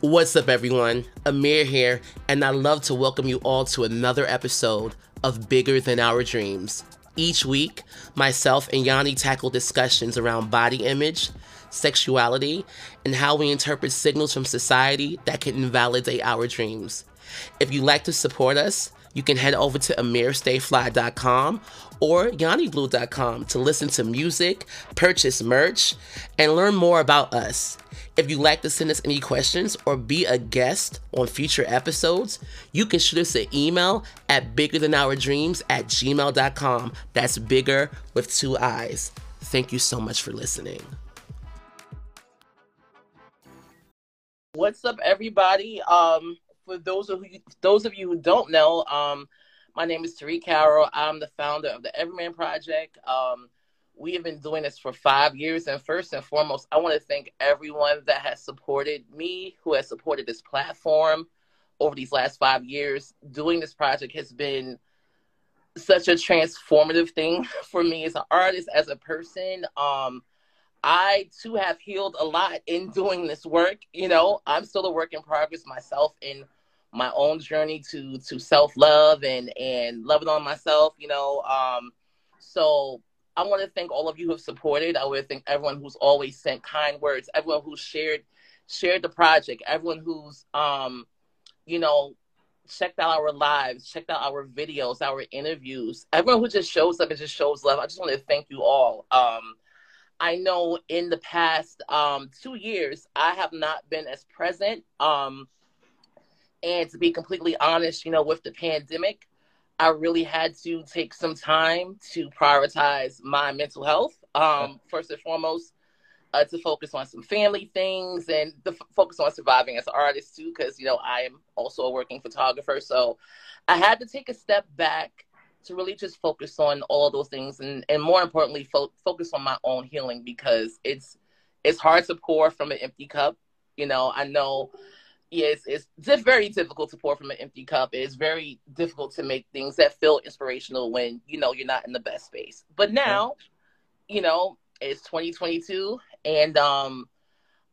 What's up, everyone? Amir here, and I'd love to welcome you all to another episode of Bigger Than Our Dreams. Each week, myself and Yawny tackle discussions around body image, sexuality, and how we interpret signals from society that can invalidate our dreams. If you'd like to support us, you can head over to amirstayfly.com or yawnyblew.com to listen to music, purchase merch, and learn more about us. If you'd like to send us any questions or be a guest on future episodes, you can shoot us an email at biiggerthanourdreams at gmail.com. That's bigger with two eyes. Thank you so much for listening. What's up, everybody? Um, for those of you, those of you who don't know, um, my name is Tarik Carroll. I'm the founder of the Everyman Project. Um, we have been doing this for five years. And first and foremost, I want to thank everyone that has supported me, who has supported this platform over these last five years. Doing this project has been such a transformative thing for me as an artist, as a person. Um, I too have healed a lot in doing this work. You know, I'm still a work in progress myself in my own journey to to self love and and loving on myself. You know, um, so I want to thank all of you who have supported. I want to thank everyone who's always sent kind words, everyone who's shared shared the project, everyone who's um, you know, checked out our lives, checked out our videos, our interviews, everyone who just shows up and just shows love. I just want to thank you all. Um, I know in the past um, two years, I have not been as present. Um, and to be completely honest, you know, with the pandemic, I really had to take some time to prioritize my mental health. Um, first and foremost, uh, to focus on some family things and the f- focus on surviving as an artist too, because you know I am also a working photographer. So I had to take a step back to really just focus on all those things, and and more importantly, fo- focus on my own healing because it's it's hard to pour from an empty cup. You know, I know yes, it's very difficult to pour from an empty cup. It's very difficult to make things that feel inspirational when you know you're not in the best space. But now, you know, it's 2022, and um,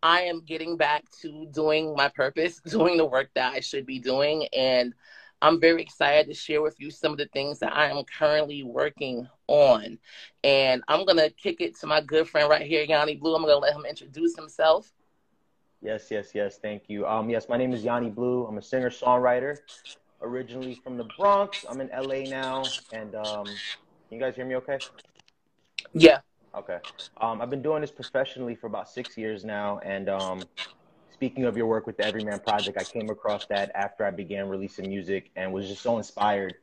I am getting back to doing my purpose, doing the work that I should be doing, and I'm very excited to share with you some of the things that I am currently working on. And I'm gonna kick it to my good friend right here, YawnyBlew. I'm gonna let him introduce himself. Yes, yes, yes. Thank you. Um, yes, my name is YawnyBlew. I'm a singer songwriter, originally from the Bronx. I'm in LA now, and um, can you guys hear me? Okay. Yeah. Okay. Um, I've been doing this professionally for about six years now, and um, speaking of your work with the Everyman Project, I came across that after I began releasing music and was just so inspired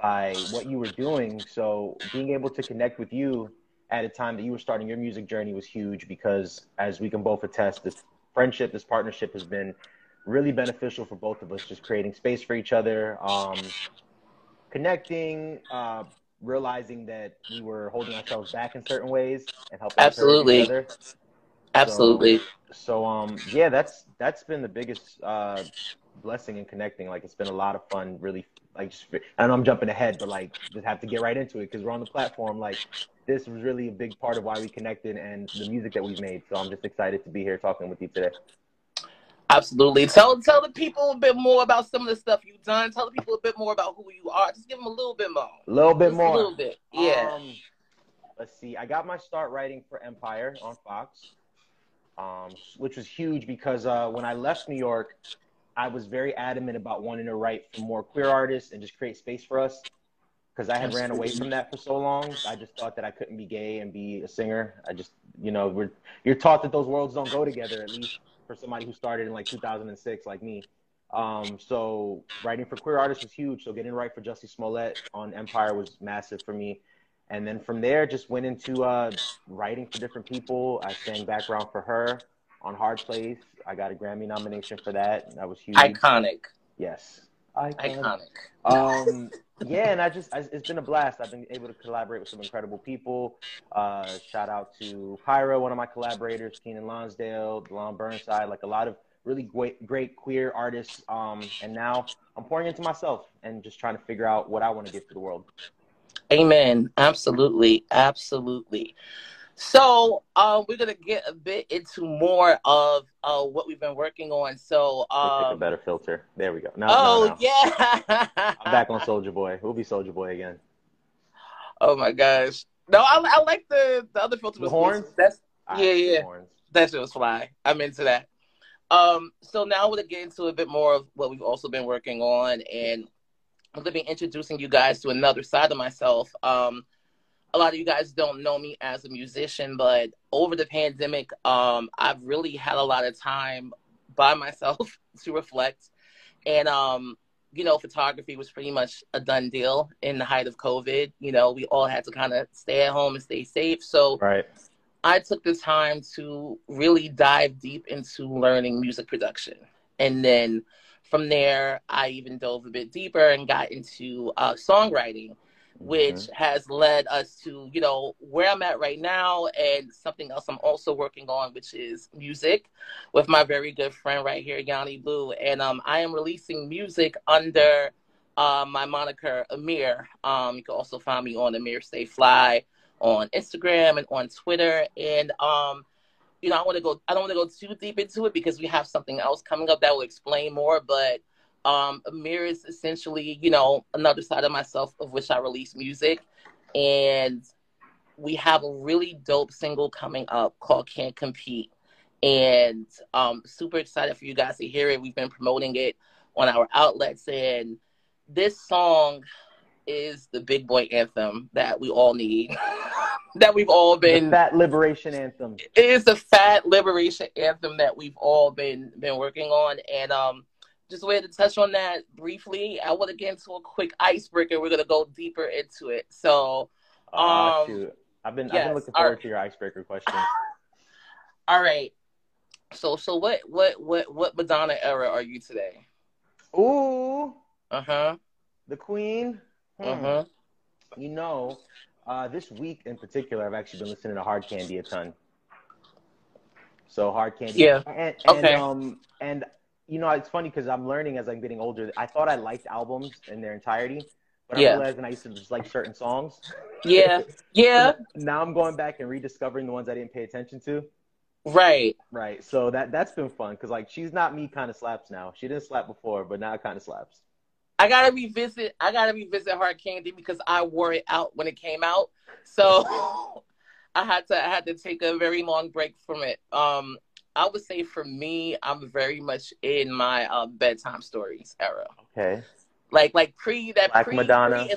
by what you were doing. So being able to connect with you at a time that you were starting your music journey was huge because, as we can both attest, this friendship, this partnership has been really beneficial for both of us, just creating space for each other, um, connecting, uh, realizing that we were holding ourselves back in certain ways and helping absolutely each other. absolutely so, so, um yeah that's that's been the biggest uh blessing and connecting like it's been a lot of fun really like just, i know i'm jumping ahead but like just have to get right into it because we're on the platform like this was really a big part of why we connected and the music that we've made. So I'm just excited to be here talking with you today. Absolutely. Tell tell the people a bit more about some of the stuff you've done. Tell the people a bit more about who you are. Just give them a little bit more. A little bit just more. A little bit. Yeah. Um, let's see. I got my start writing for Empire on Fox, um, which was huge because uh, when I left New York, I was very adamant about wanting to write for more queer artists and just create space for us because I had ran away from that for so long. I just thought that I couldn't be gay and be a singer. I just, you know, we're you're taught that those worlds don't go together. At least for somebody who started in like 2006, like me. Um, so writing for queer artists was huge. So getting right for Jussie Smollett on Empire was massive for me. And then from there, just went into uh, writing for different people. I sang background for her on Hard Place. I got a Grammy nomination for that. That was huge. Iconic. Yes. Iconic. Um, yeah, and I just I, it's been a blast. I've been able to collaborate with some incredible people. Uh, shout out to Pyra, one of my collaborators, Keenan Lonsdale, Delon Burnside, like a lot of really great great queer artists. Um, and now I'm pouring into myself and just trying to figure out what I want to give to the world. Amen. Absolutely, absolutely. So um, we're gonna get a bit into more of uh, what we've been working on. So um, Pick a better filter. There we go. Now, oh now, now. yeah, I'm back on Soldier Boy. We'll be Soldier Boy again. Oh my gosh, no, I, I like the the other filter. The was- horns? That's All Yeah, yeah. horns. that shit was fly. I'm into that. Um, so now we're gonna get into a bit more of what we've also been working on, and I'm gonna be introducing you guys to another side of myself. Um, a lot of you guys don't know me as a musician, but over the pandemic, um, I've really had a lot of time by myself to reflect, and um, you know, photography was pretty much a done deal in the height of COVID. You know, we all had to kind of stay at home and stay safe, so. Right. I took the time to really dive deep into learning music production. And then from there, I even dove a bit deeper and got into uh, songwriting, which Mhm. has led us to, you know, where I'm at right now and something else I'm also working on, which is music with my very good friend right here, YawnyBlew. And um, I am releasing music under uh, my moniker, Amir. Um, you can also find me on Amir Stay Fly on Instagram and on Twitter. And um, you know, I want to go. I don't want to go too deep into it because we have something else coming up that will explain more. But um, Amir is essentially, you know, another side of myself of which I release music, and we have a really dope single coming up called "Can't Compete." And um, super excited for you guys to hear it. We've been promoting it on our outlets, and this song is the big boy anthem that we all need, that we've all The been. Fat Liberation Anthem. It is the fat liberation anthem that we've all been been working on, and um, just wanted to touch on that briefly. I want to get into a quick icebreaker. We're gonna go deeper into it. So, Ah, Um, shoot. I've been I've been looking forward right. to your icebreaker question. all right. So, so what, what, what, what Madonna era are you today? Ooh, Uh huh. the Queen. Hmm. Uh huh. You know, uh, this week in particular, I've actually been listening to Hard Candy a ton. So Hard Candy, Yeah. and, and Okay. um, and you know, it's funny because I'm learning as I'm getting older. I thought I liked albums in their entirety, but Yeah. I'm realizing I used to just like certain songs. Yeah. Yeah. now I'm going back and rediscovering the ones I didn't pay attention to. Right. Right. So that that's been fun because like she's not me kind of slaps now. She didn't slap before, but now it kind of slaps. I gotta revisit. I gotta revisit Hard Candy because I wore it out when it came out. So I had to. I had to take a very long break from it. Um, I would say for me, I'm very much in my uh, bedtime stories era. Okay. Like like pre that Black pre Madonna. pre-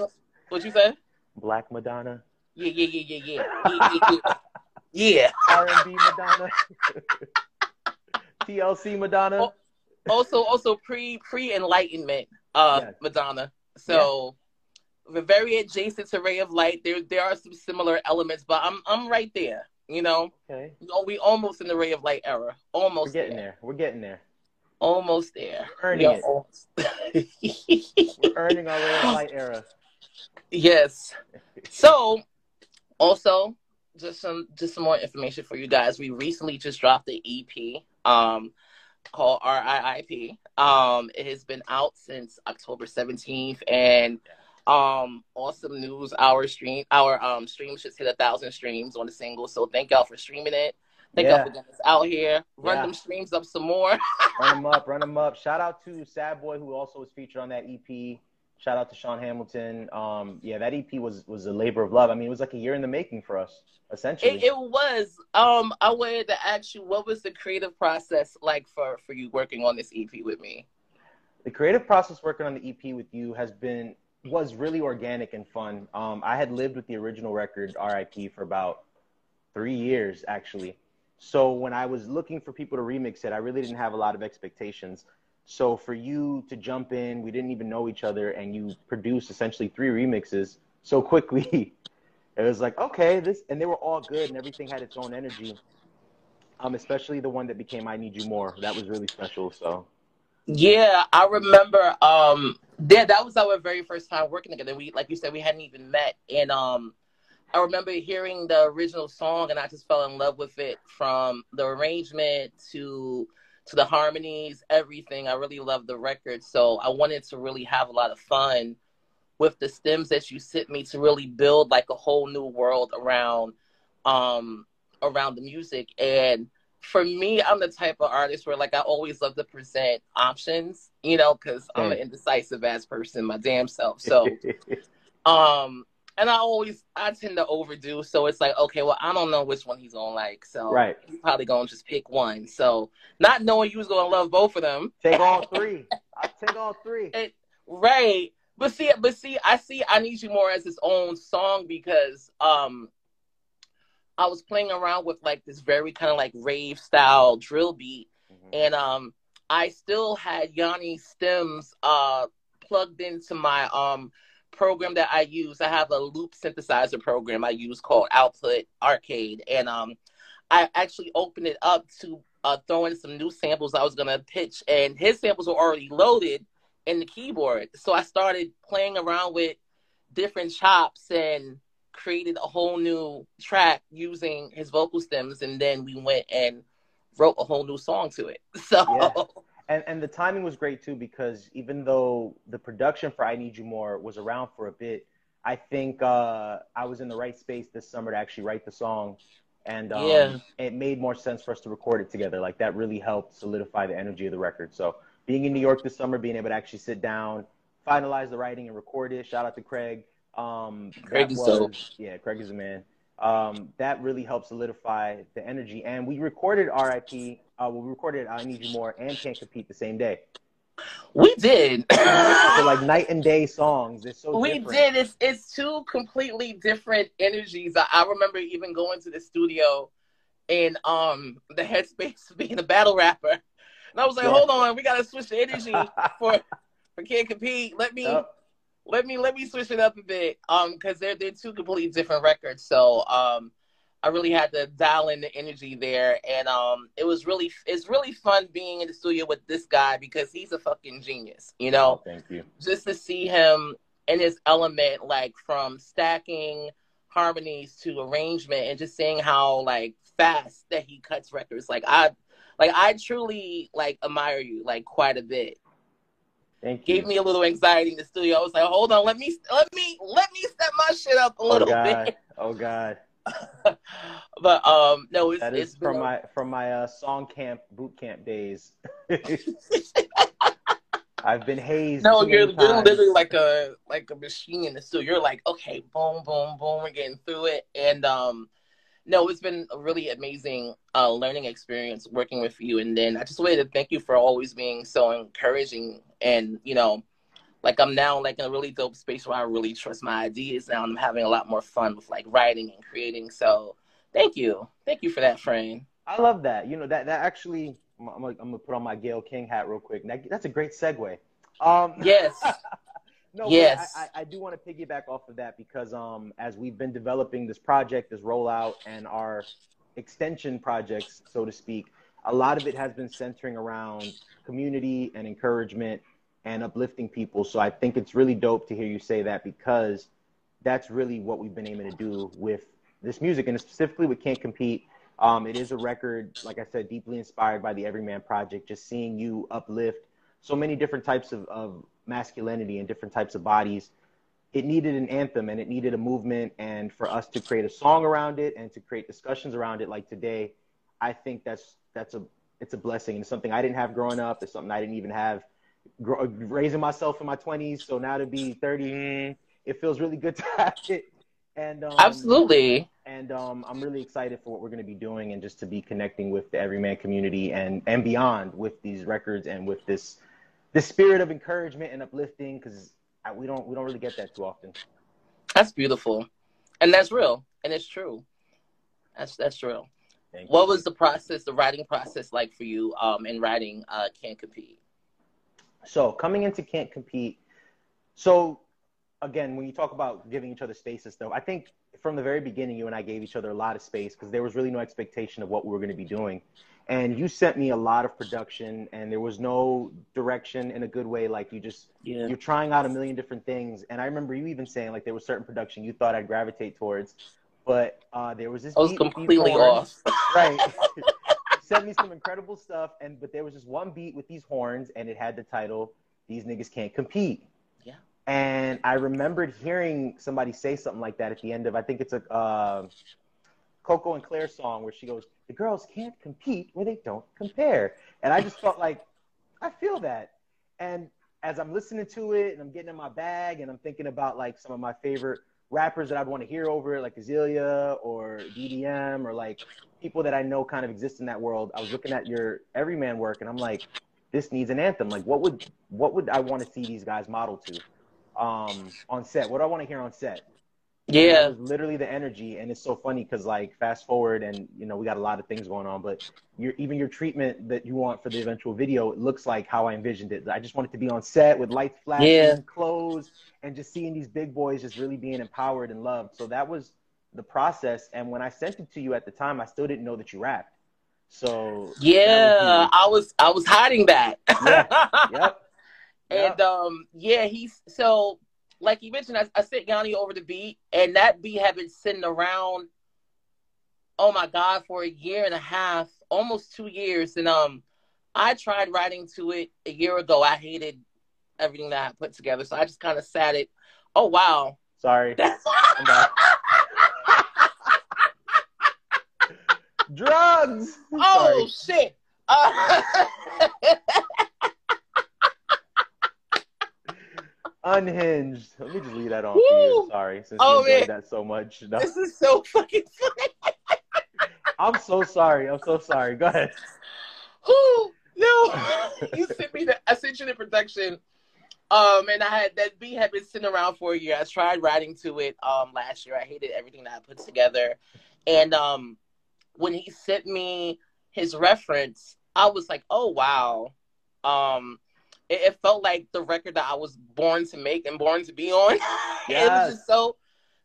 what you say? Black Madonna, Yeah yeah yeah yeah yeah yeah yeah. yeah. yeah. R&B Madonna, TLC Madonna. Oh. Also also pre pre enlightenment uh Yes. Madonna. So. We're very adjacent to Ray of Light. There, there are some similar elements, but I'm, I'm right there. You know, Okay. No, we almost in the Ray of Light era. We're Almost getting there. there. We're getting there. Almost there. Earning We are it. almost- We're earning our Ray of Light era. yes. So, also, just some just some more information for you guys. We recently just dropped the EP um, called RIIP. Um, it has been out since October 17th, and um, awesome news. Our stream, our um, stream just hit a thousand streams on the single. So thank y'all for streaming it. Thank Yeah. y'all for getting us out here. Run Yeah. them streams up some more. Run them up, run them up. Shout out to Sad Boy who also was featured on that EP. Shout out to Sean Hamilton. Um, yeah, that EP was was a labor of love. I mean, it was like a year in the making for us, essentially. It, it was. Um, I wanted to ask you, what was the creative process like for for you working on this EP with me? the creative process working on the EP with you has been was really organic and fun. Um, I had lived with the original record RIP for about three years actually. So when I was looking for people to remix it, I really didn't have a lot of expectations. So for you to jump in, we didn't even know each other, and you produced essentially three remixes so quickly. It was like okay, this, and they were all good, and everything had its own energy. Um, especially the one that became "I Need You More." That was really special. So Yeah, I remember. Um, yeah, that was our very first time working together. We, like you said, we hadn't even met, and um, I remember hearing the original song, and I just fell in love with it from the arrangement to to the harmonies, everything. I really loved the record, so I wanted to really have a lot of fun with the stems that you sent me to really build like a whole new world around um around the music. And for me, I'm the type of artist where like I always love to present options, you know, because I'm an indecisive ass person, my damn self. So, um, and I always I tend to overdo. So it's like, okay, well, I don't know which one he's gonna like. So right. he's probably gonna just pick one. So not knowing you was gonna love both of them. Take all three. I take all three. It, right. But see, but see, I see I need you more as his own song because um I was playing around with like this very kind of like rave style drill beat, mm-hmm. and um I still had Yawny stems uh plugged into my um program that I use. I have a loop synthesizer program I use called Output Arcade, and um, I actually opened it up to uh, throw in some new samples I was gonna pitch, and his samples were already loaded in the keyboard. So I started playing around with different chops and created a whole new track using his vocal stems, and then we went and wrote a whole new song to it. So. Yeah and and the timing was great too because even though the production for I Need You More was around for a bit, I think uh, I was in the right space this summer to actually write the song, and um, yeah. it made more sense for us to record it together. Like that really helped solidify the energy of the record. So being in New York this summer, being able to actually sit down, finalize the writing, and record it. Shout out to Craig. Um, Craig is so. Yeah, Craig is a man. Um, that really helped solidify the energy. And we recorded RIP uh, we recorded I Need You More and Can't Compete the same day. We did. They're like night and day songs. It's so we different. did. It's it's two completely different energies. I, I, remember even going to the studio and um the headspace being a battle rapper. And I was like, yeah. hold on, we gotta switch the energy for for Can't Compete. Let me yep. Let me let me switch it up a bit. Um, because they're they're two completely different records. So um I really had to dial in the energy there, and um, it was really it's really fun being in the studio with this guy because he's a fucking genius, you know. Oh, thank you. Just to see him in his element, like from stacking harmonies to arrangement, and just seeing how like fast that he cuts records. Like I, like I truly like admire you like quite a bit. Thank you. Gave me a little anxiety in the studio. I was like, hold on, let me let me let me step my shit up a little oh, God. bit. Oh God. but um, no, it's, that is it's from my from my uh, song camp boot camp days. I've been hazed. No, you're, you're literally like a like a machine in the studio. You're like, okay, boom, boom, boom, we're getting through it. And um, no, it's been a really amazing uh, learning experience working with you. And then I just wanted to thank you for always being so encouraging and you know like I'm now like in a really dope space where I really trust my ideas now and I'm having a lot more fun with like writing and creating. So thank you. Thank you for that, friend. I love that. You know, that that actually I'm, I'm, I'm gonna put on my Gayle King hat real quick. That, that's a great segue. Um, yes. no, yes. I, I, I do want to piggyback off of that because um, as we've been developing this project, this rollout, and our extension projects, so to speak, a lot of it has been centering around community and encouragement and uplifting people. So I think it's really dope to hear you say that because that's really what we've been aiming to do with this music and specifically with Can't Compete. Um, it is a record, like I said, deeply inspired by the Everyman Project. Just seeing you uplift so many different types of, of masculinity and different types of bodies. It needed an anthem and it needed a movement. And for us to create a song around it and to create discussions around it, like today, I think that's that's a it's a blessing. and something I didn't have growing up. It's something I didn't even have raising myself in my 20s. So now to be 30, it feels really good to have it. And um, absolutely. And um, I'm really excited for what we're going to be doing and just to be connecting with the Everyman community and and beyond with these records and with this this spirit of encouragement and uplifting because we don't we don't really get that too often. That's beautiful, and that's real, and it's true. That's that's real. Thank what you. was the process, the writing process, like for you um, in writing uh, "Can't Compete"? So coming into can't compete. So again, when you talk about giving each other spaces, though, I think from the very beginning, you and I gave each other a lot of space because there was really no expectation of what we were going to be doing. And you sent me a lot of production, and there was no direction in a good way. Like you just yeah. you're trying out a million different things. And I remember you even saying like there was certain production you thought I'd gravitate towards, but uh, there was this. I was completely off. Right. sent me some incredible stuff, and but there was just one beat with these horns, and it had the title "These Niggas Can't Compete." Yeah. And I remembered hearing somebody say something like that at the end of I think it's a uh, Coco and Claire song where she goes, "The girls can't compete where they don't compare," and I just felt like I feel that. And as I'm listening to it and I'm getting in my bag and I'm thinking about like some of my favorite rappers that I'd want to hear over it, like Azealia or DDM or like people that I know kind of exist in that world. I was looking at your Everyman work and I'm like, this needs an anthem. Like, what would what would I want to see these guys model to um, on set? What do I want to hear on set? Yeah, literally the energy, and it's so funny because like fast forward, and you know we got a lot of things going on, but your even your treatment that you want for the eventual video, it looks like how I envisioned it. I just wanted to be on set with lights flashing, yeah. clothes, and just seeing these big boys just really being empowered and loved. So that was the process. And when I sent it to you at the time, I still didn't know that you rapped. So yeah, was I was I was hiding that. yeah. Yep. And um, yeah, he's so like you mentioned, I, I sent Yawny over the beat, and that beat had been sitting around. Oh my god, for a year and a half, almost two years, and um, I tried writing to it a year ago. I hated everything that I put together, so I just kind of sat it. Oh wow, sorry. Drugs. Oh sorry. shit. Uh- Unhinged. Let me just leave that on Woo! for you. Sorry, since oh, you enjoyed that so much. No. This is so fucking funny. I'm so sorry. I'm so sorry. Go ahead. Who? No. you sent me the I sent you the production. Um, and I had that beat had been sitting around for a year. I tried writing to it um last year. I hated everything that I put together. And um when he sent me his reference, I was like, oh wow. Um it, it, felt like the record that I was born to make and born to be on. Yes. it was just so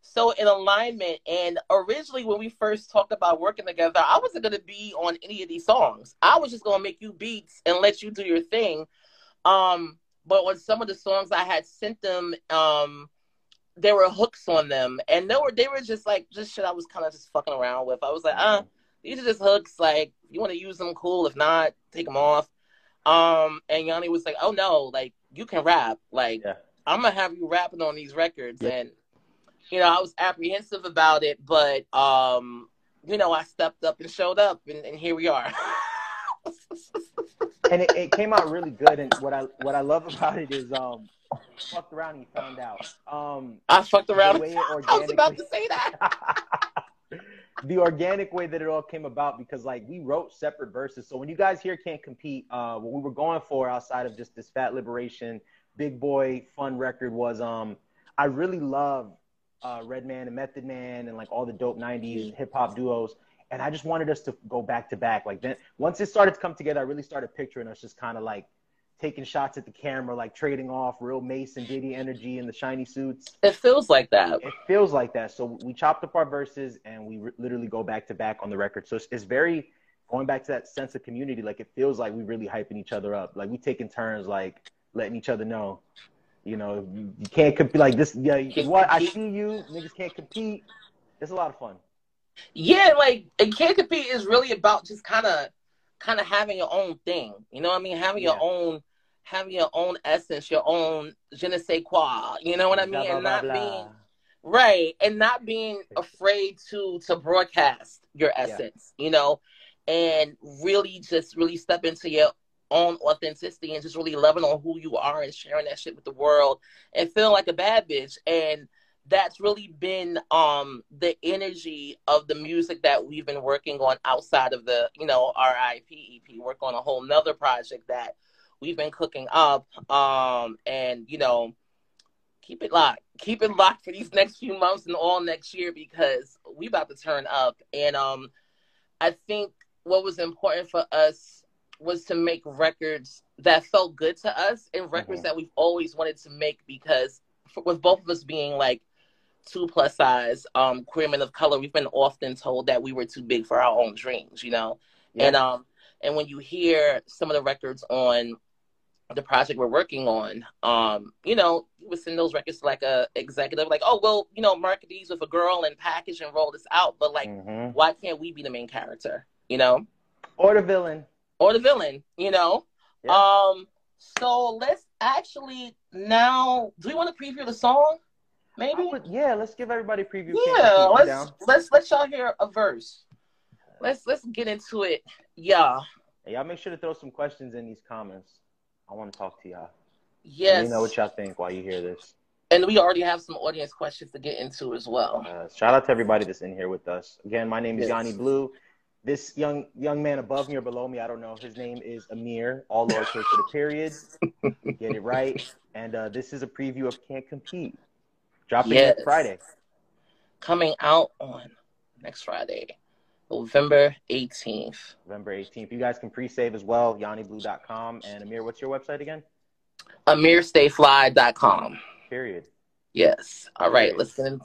so in alignment. And originally when we first talked about working together, I wasn't gonna be on any of these songs. I was just gonna make you beats and let you do your thing. Um, but on some of the songs I had sent them, um, there were hooks on them, and they were they were just like just shit I was kind of just fucking around with. I was like, uh, these are just hooks. Like, you want to use them, cool. If not, take them off. Um, and Yawny was like, "Oh no, like you can rap. Like yeah. I'm gonna have you rapping on these records." Yeah. And you know, I was apprehensive about it, but um, you know, I stepped up and showed up, and, and here we are. and it, it, came out really good. And what I what I love about it is, um, fucked around and found out. Um, I fucked around. I was about to say that. the organic way that it all came about because like we wrote separate verses. So when you guys here can't compete, uh, what we were going for outside of just this fat liberation, big boy fun record was um I really love uh, Redman and Method Man and like all the dope '90s hip hop duos. And I just wanted us to go back to back. Like then, once it started to come together, I really started picturing us just kind of like taking shots at the camera, like trading off real Mase and Diddy energy in the shiny suits. It feels like that. It feels like that. So we chopped up our verses and we re- literally go back to back on the record. So it's, it's, very going back to that sense of community. Like it feels like we really hyping each other up. Like we taking turns, like letting each other know, you know, you, you can't compete like this. Yeah, what I see you niggas can't compete. It's a lot of fun. Yeah, like and can't compete is really about just kind of kind of having your own thing. You know what I mean? Having yeah. your own having your own essence, your own je ne sais quoi. You know what I mean? Blah, blah, and not blah, being right and not being afraid to to broadcast your essence. Yeah. You know, and really just really step into your own authenticity and just really loving on who you are and sharing that shit with the world and feeling like a bad bitch and that's really been um the energy of the music that we've been working on outside of the you know RIP EP work on a whole nother project that we've been cooking up um and you know keep it locked keep it locked for these next few months and all next year because we about to turn up and um I think what was important for us was to make records that felt good to us and records mm-hmm. that we've always wanted to make because for, with both of us being like two plus size um, queer men of color, we've been often told that we were too big for our own dreams, you know. Yeah. And um, and when you hear some of the records on the project we're working on, um, you know, you would send those records to like a executive, like, oh well, you know, market these with a girl and package and roll this out, but like, mm-hmm. why can't we be the main character, you know? Or the villain. Or the villain, you know. Yeah. Um, so let's actually now. Do we want to preview the song? Maybe. Would, yeah, let's give everybody a preview. Yeah, let's let's let y'all hear a verse. Let's let's get into it. Yeah. Hey, y'all make sure to throw some questions in these comments. I want to talk to y'all. Yes. Let me know what y'all think while you hear this. And we already have some audience questions to get into as well. Uh, shout out to everybody that's in here with us. Again, my name is yes. YawnyBlew. This young young man above me or below me, I don't know. His name is Amir, all lowercase with a period. Get it right. And uh, this is a preview of Can't Compete, dropping yes. next Friday. Coming out on next Friday, November 18th. November 18th. You guys can pre-save as well, yawnyblew.com. And Amir, what's your website again? AmirStayFly.com. Period. Yes. All right. Let's get in,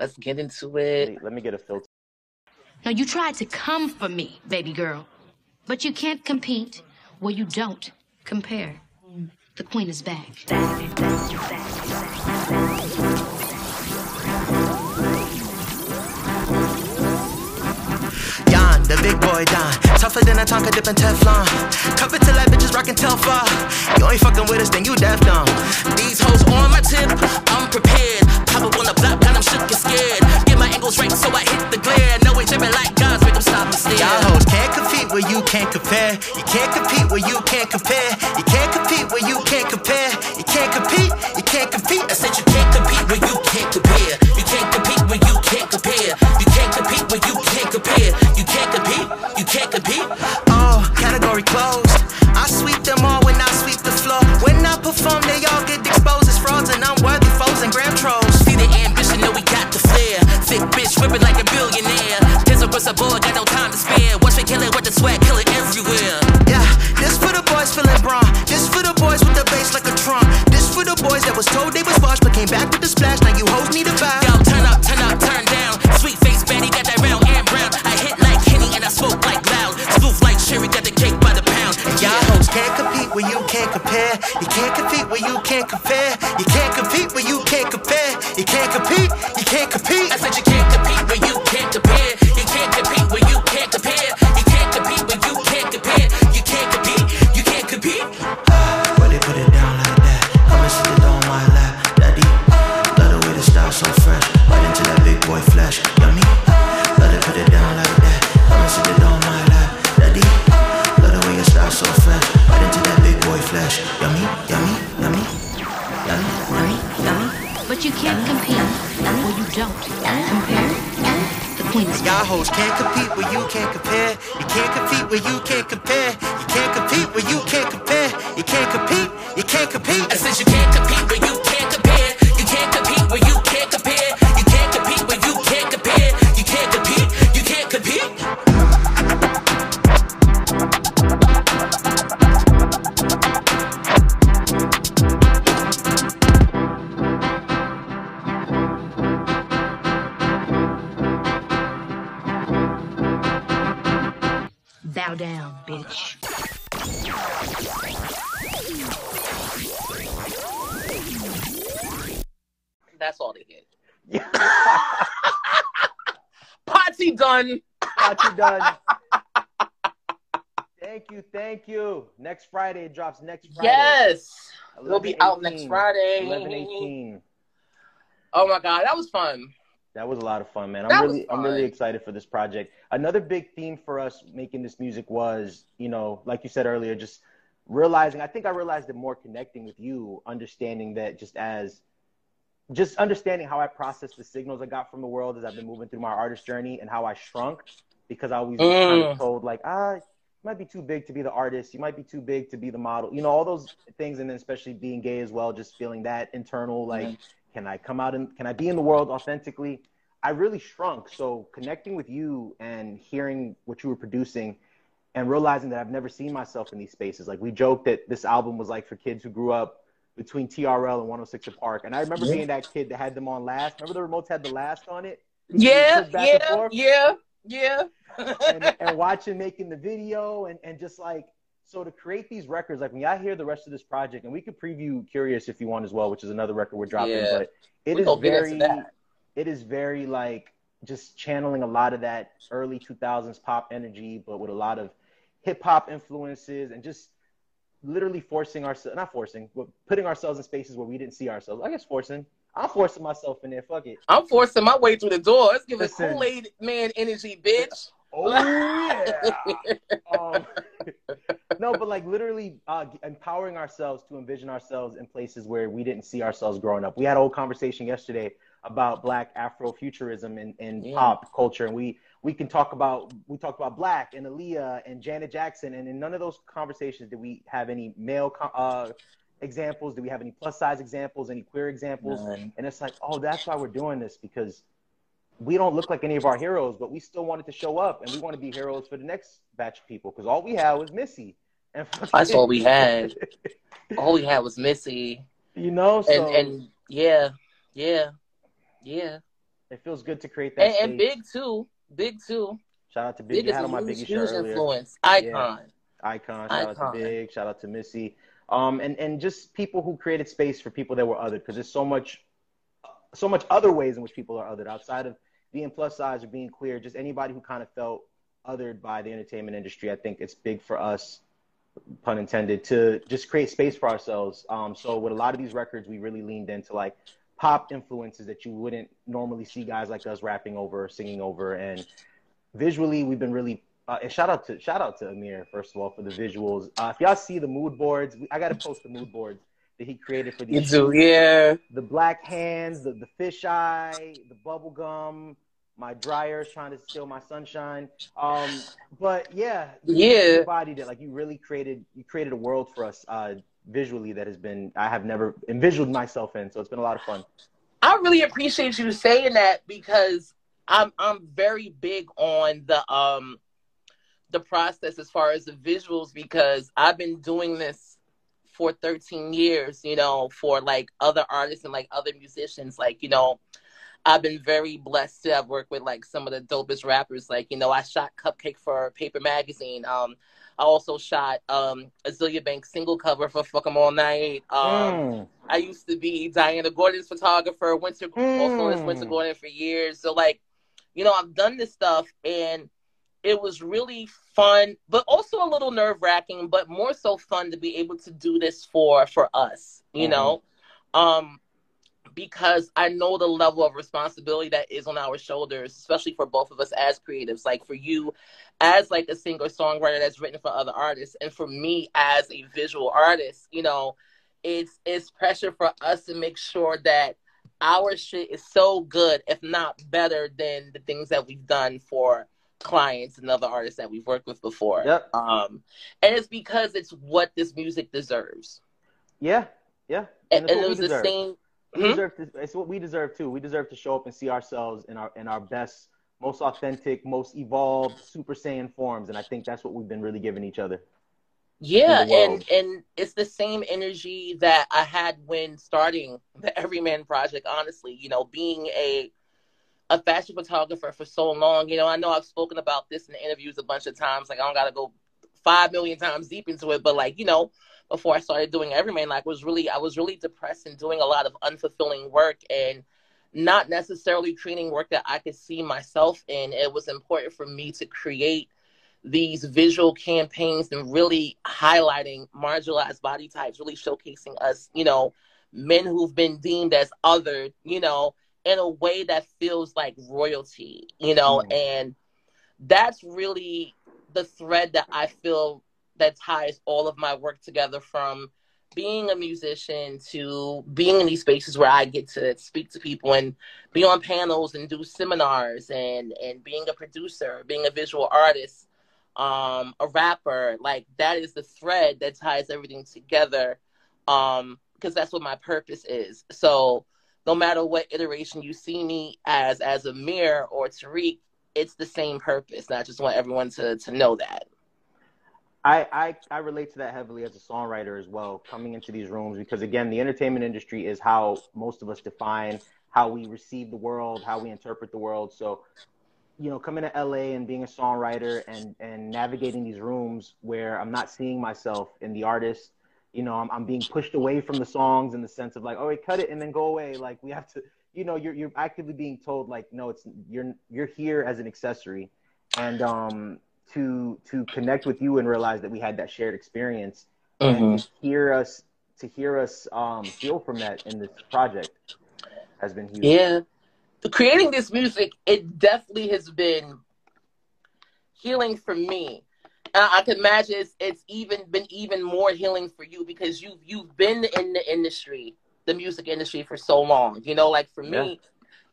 let's get into it. Let me, let me get a filter. Now you tried to come for me, baby girl, but you can't compete where you don't compare. The queen is back. The big boy Don. Tougher than a Tonka dipping Teflon. Cover till that bitches rockin' Telfar. You ain't fucking with us, then you deaf dumb. These hoes on my tip, I'm prepared. Pop up on the block, got them shook and scared. Get my angles right, so I hit the glare. No way dripping like gods, make them stop and stare. Y'all hoes can't compete where you can't compare. You can't compete where you can't compare. You can't compete where you can't compare. You can't compete, you can't compete. I said you can't compete where you can't compare. Bow down, bitch. That's all they did. Yeah. Party done. Potsy done. thank you, thank you. Next Friday it drops next Friday. Yes. We'll be out next Friday. 11 18. Oh my god, that was fun. That was a lot of fun, man. I'm That was really I'm really excited for this project. Another big theme for us making this music was, you know, like you said earlier, just realizing I think I realized it more connecting with you, understanding that just as just understanding how I process the signals I got from the world as I've been moving through my artist journey and how I shrunk because I was kind of Mm. told like, ah, you might be too big to be the artist, you might be too big to be the model, you know, all those things, and then especially being gay as well, just feeling that internal like, Mhm. Can I come out and can I be in the world authentically? I really shrunk. So connecting with you and hearing what you were producing and realizing that I've never seen myself in these spaces. Like we joked that this album was like for kids who grew up between TRL and 106 and Park. And I remember Yeah. being that kid that had them on last. Remember the remotes had the last on it? Yeah, Push back and yeah, yeah, yeah. and, and watching making the video and, and just like so to create these records like when I hear the rest of this project and we could preview Curious if you want as well which is another record we're dropping Yeah. but it is very it is very like just channeling a lot of that early 2000s pop energy but with a lot of hip hop influences and just literally forcing ourselves not forcing but putting ourselves in spaces where we didn't see ourselves I guess forcing I'm forcing myself in there. Fuck it. I'm forcing my way through the door. Let's give it Listen. Kool Aid man energy, bitch. Oh yeah. um, but like literally uh, empowering ourselves to envision ourselves in places where we didn't see ourselves growing up. We had a whole conversation yesterday about Black Afrofuturism and, and Yeah. pop culture, and we we can talk about we talked about Black and Aaliyah and Janet Jackson, and in none of those conversations did we have any male uh, examples. Did we have any plus size examples? Any queer examples? None. And it's like, oh, that's why we're doing this because we don't look like any of our heroes, but we still wanted to show up and we want to be heroes for the next batch of people because all we had was Missy. And That's all we had. All we had was Missy, you know, so and and yeah, yeah, yeah, it feels good to create that. and, and. Big too, Big too. Shout out to Big. Big You is had on my huge, Biggie huge shirt influence, icon. Icon. Shout out Icon. to Big. Shout out to Missy. Um, and and just people who created space for people that were othered because there's so much, so much other ways in which people are othered outside of being plus size or being queer. Just anybody who kind of felt othered by the entertainment industry. I think it's big for us, pun intended, to just create space for ourselves. Um, so with a lot of these records, we really leaned into like pop influences that you wouldn't normally see guys like us rapping over, singing over, and visually we've been really uh, and shout out to shout out to Amir first of all for the visuals. Uh, if y'all see the mood boards, I got to post the mood boards that he created for You these. do, yeah. The black hands, the the fish eye, the bubble gum, my dryers trying to steal my sunshine. Um, but yeah, Yeah. body that like you really created you created a world for us uh, visually that has been I have never envisioned myself in. So it's been a lot of fun. I really appreciate you saying that because I'm I'm very big on the um the process as far as the visuals because I've been doing this for 13 years, you know, for like other artists and like other musicians. Like, you know, I've been very blessed to have worked with like some of the dopest rappers. Like, you know, I shot Cupcakke for Paper Magazine. Um, I also shot um Azealia Banks single cover for Fuck 'em All Night. Um, Mm. I used to be Diana Gordon's photographer, Wynter also as Wynter Mm. Gordon for years. So like, you know, I've done this stuff and it was really fun, but also a little nerve wracking, but more so fun to be able to do this for for us, you Mhm. know. Um because I know the level of responsibility that is on our shoulders, especially for both of us as creatives. Like for you as like a singer songwriter that's written for other artists, and for me as a visual artist, you know, it's it's pressure for us to make sure that our shit is so good, if not better than the things that we've done for clients and other artists that we've worked with before. Yep. Um, and it's because it's what this music deserves. Yeah. Yeah. And, and it was the same. We Hmm? deserve to, it's what we deserve too. We deserve to show up and see ourselves in our in our best, most authentic, most evolved Super Saiyan forms, and I think that's what we've been really giving each other. Yeah, in the world. and and it's the same energy that I had when starting the Everyman Project. Honestly, you know, being a a fashion photographer for so long, you know, I know I've spoken about this in interviews a bunch of times. Like I don't got to go five million times deep into it, but like you know, before I started doing Everyman, like was really I was really depressed and doing a lot of unfulfilling work and not necessarily creating work that I could see myself in. It was important for me to create these visual campaigns and really highlighting marginalized body types, really showcasing us, you know, men who've been deemed as other, you know, in a way that feels like royalty, you know, Mm. and that's really the thread that I feel that ties all of my work together from being a musician to being in these spaces where I get to speak to people and be on panels and do seminars and and being a producer, being a visual artist, um, a rapper, like that is the thread that ties everything together. Um, because that's what my purpose is. So no matter what iteration you see me as as Amir or Tarik, it's the same purpose. And I just want everyone to to know that. I, I I relate to that heavily as a songwriter as well, coming into these rooms because again, the entertainment industry is how most of us define how we receive the world, how we interpret the world. So, you know, coming to LA and being a songwriter and and navigating these rooms where I'm not seeing myself in the artist, you know, I'm I'm being pushed away from the songs in the sense of like, oh, wait, cut it and then go away. Like we have to, you know, you're you're actively being told like, no, it's you're you're here as an accessory, and um to to connect with you and realize that we had that shared experience and to hear us to hear us um, feel from that in this project. has been huge. Yeah. Creating this music, it definitely has been healing for me. And I can imagine it's, it's even been even more healing for you because you've you've been in the industry, the music industry for so long. You know, like for me, Yeah.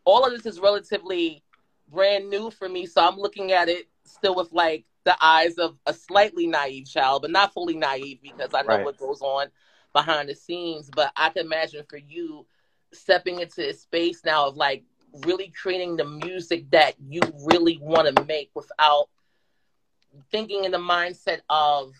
all of this is relatively brand new for me. So I'm looking at it still with like the eyes of a slightly naive child, but not fully naive because I know Right. what goes on behind the scenes. But I can imagine for you stepping into a space now of like really creating the music that you really want to make without thinking in the mindset of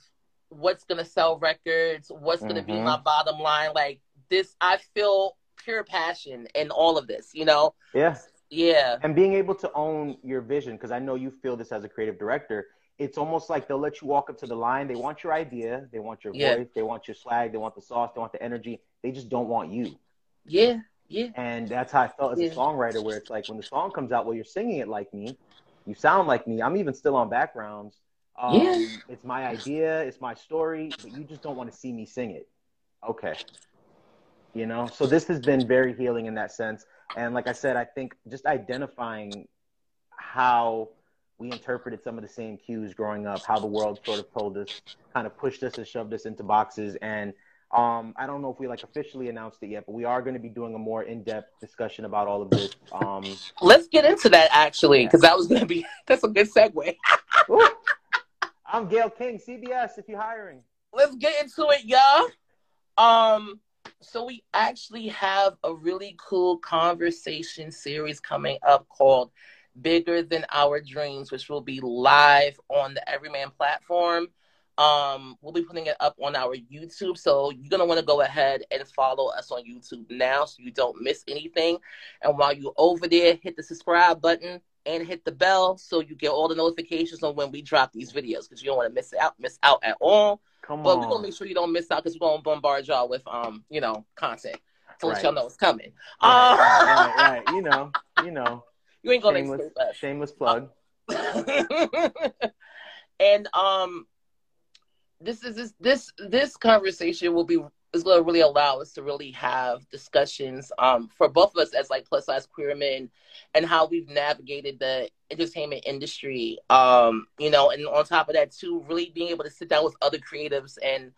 what's gonna sell records, what's gonna be Mhm. my bottom line. Like this, I feel pure passion in all of this. You know? Yeah. Yeah. and being able to own your vision because i know you feel this as a creative director it's almost like they'll let you walk up to the line they want your idea they want your Yeah. voice they want your swag they want the sauce they want the energy they just don't want you Yeah. Yeah. and that's how i felt as Yeah. a songwriter where it's like when the song comes out well you're singing it like me you sound like me i'm even still on backgrounds um, Yeah. it's my idea it's my story but you just don't want to see me sing it okay you know so this has been very healing in that sense and like i said i think just identifying how we interpreted some of the same cues growing up how the world sort of told us kind of pushed us and shoved us into boxes and um, I don't know if we like officially announced it yet, but we are going to be doing a more in-depth discussion about all of this. Um, Let's get into that actually, because that was gonna be that's a good segue. I'm Gayle King, CBS. If you're hiring, Let's get into it, y'all. Um, so we actually have a really cool conversation series coming up called Bigger Than Our Dreams, which will be live on the Everyman platform. Um, we'll be putting it up on our YouTube, so you're gonna want to go ahead and follow us on YouTube now, so you don't miss anything. And while you're over there, hit the subscribe button and hit the bell, so you get all the notifications on when we drop these videos, because you don't want to miss out, miss out at all. come But on. we're gonna make sure you don't miss out because we're gonna bombard y'all with um, you know, content to let y'all know it's coming. right, Uh, right, right, right. You know, you know, you ain't gonna shameless, shameless plug. and um, this is this this this conversation will be is going to really allow us to really have discussions um for both of us as like plus size queer men and how we've navigated the entertainment industry um you know and on top of that too really being able to sit down with other creatives and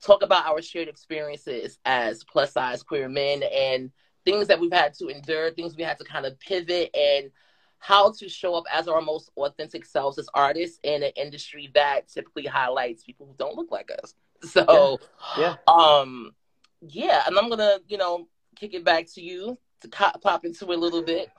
talk about our shared experiences as plus size queer men and things that we've had to endure things we had to kind of pivot and how to show up as our most authentic selves as artists in an industry that typically highlights people who don't look like us. So, Yeah. um, yeah, and I'm gonna, you know, kick it back to you to pop into it a little bit.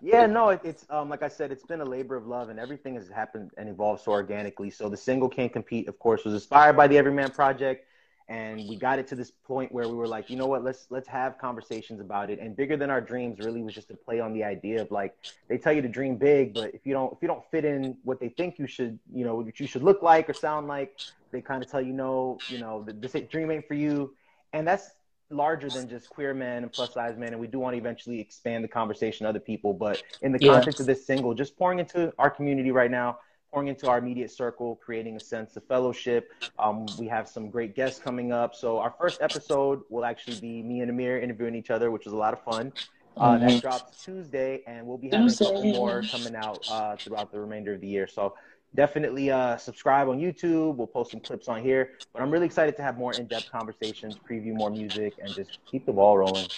Yeah, no, it, it's um, like I said, it's been a labor of love, and everything has happened and evolved so organically. So the single "Can't Compete," of course, was inspired by the Everyman Project, and we got it to this point where we were like, you know what, let's let's have conversations about it. And bigger than our dreams really was just to play on the idea of like they tell you to dream big, but if you don't if you don't fit in what they think you should, you know, what you should look like or sound like, they kind of tell you no, you know, th- this dream ain't for you, and that's larger than just queer men and plus size men. And we do want to eventually expand the conversation to other people. But in the Yeah. context of this single just pouring into our community right now pouring into our immediate circle creating a sense of fellowship. Um, we have some great guests coming up. So our first episode will actually be me and amir interviewing each other which was a lot of fun. Uh, Mhm. that drops tuesday and we'll be having a couple more coming out uh, throughout the remainder of the year. So definitely uh, subscribe on YouTube. We'll post some clips on here. But I'm really excited to have more in-depth conversations, preview more music, and just keep the ball rolling.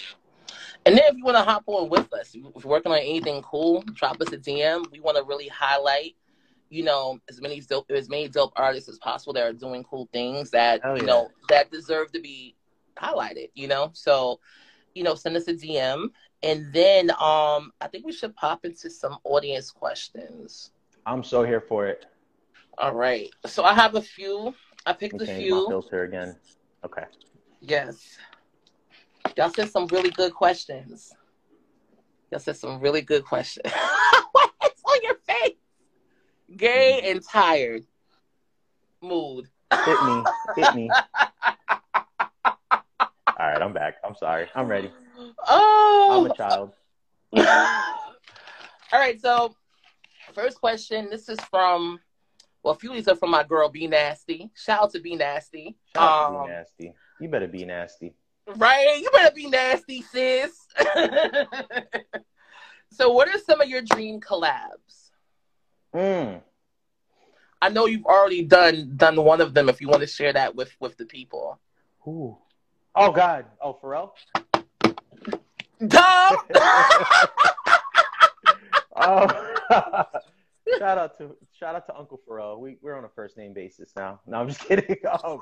And then if you want to hop on with us, if you're working on anything cool, drop us a DM. We want to really highlight, you know, as many dope as many dope artists as possible that are doing cool things that Hell you know that deserve to be highlighted. You know, so you know, send us a DM, and then um, I think we should pop into some audience questions. I'm so here for it. All right, so I have a few. I picked a change my few. filter again. Okay. Yes. Y'all said some really good questions. Y'all said some really good questions. What's on your face? Gay mm. and tired. Mood. Hit me. Hit me. All right, I'm back. I'm sorry. I'm ready. Oh. I'm a child. All right, so first question. This is from, well, a few of these are from my girl, Be Nasty. Shout out to Be Nasty. Shout out to Um, be nasty. You better be nasty. Right? You better be nasty, sis. so, what are some of your dream collabs? Mm. I know you've already done done one of them. If you want to share that with with the people. Ooh. Oh God. Oh Pharrell. Dumb. oh. shout out to shout out to Uncle Pharrell. We we're on a first name basis now. No, I'm just kidding. Um,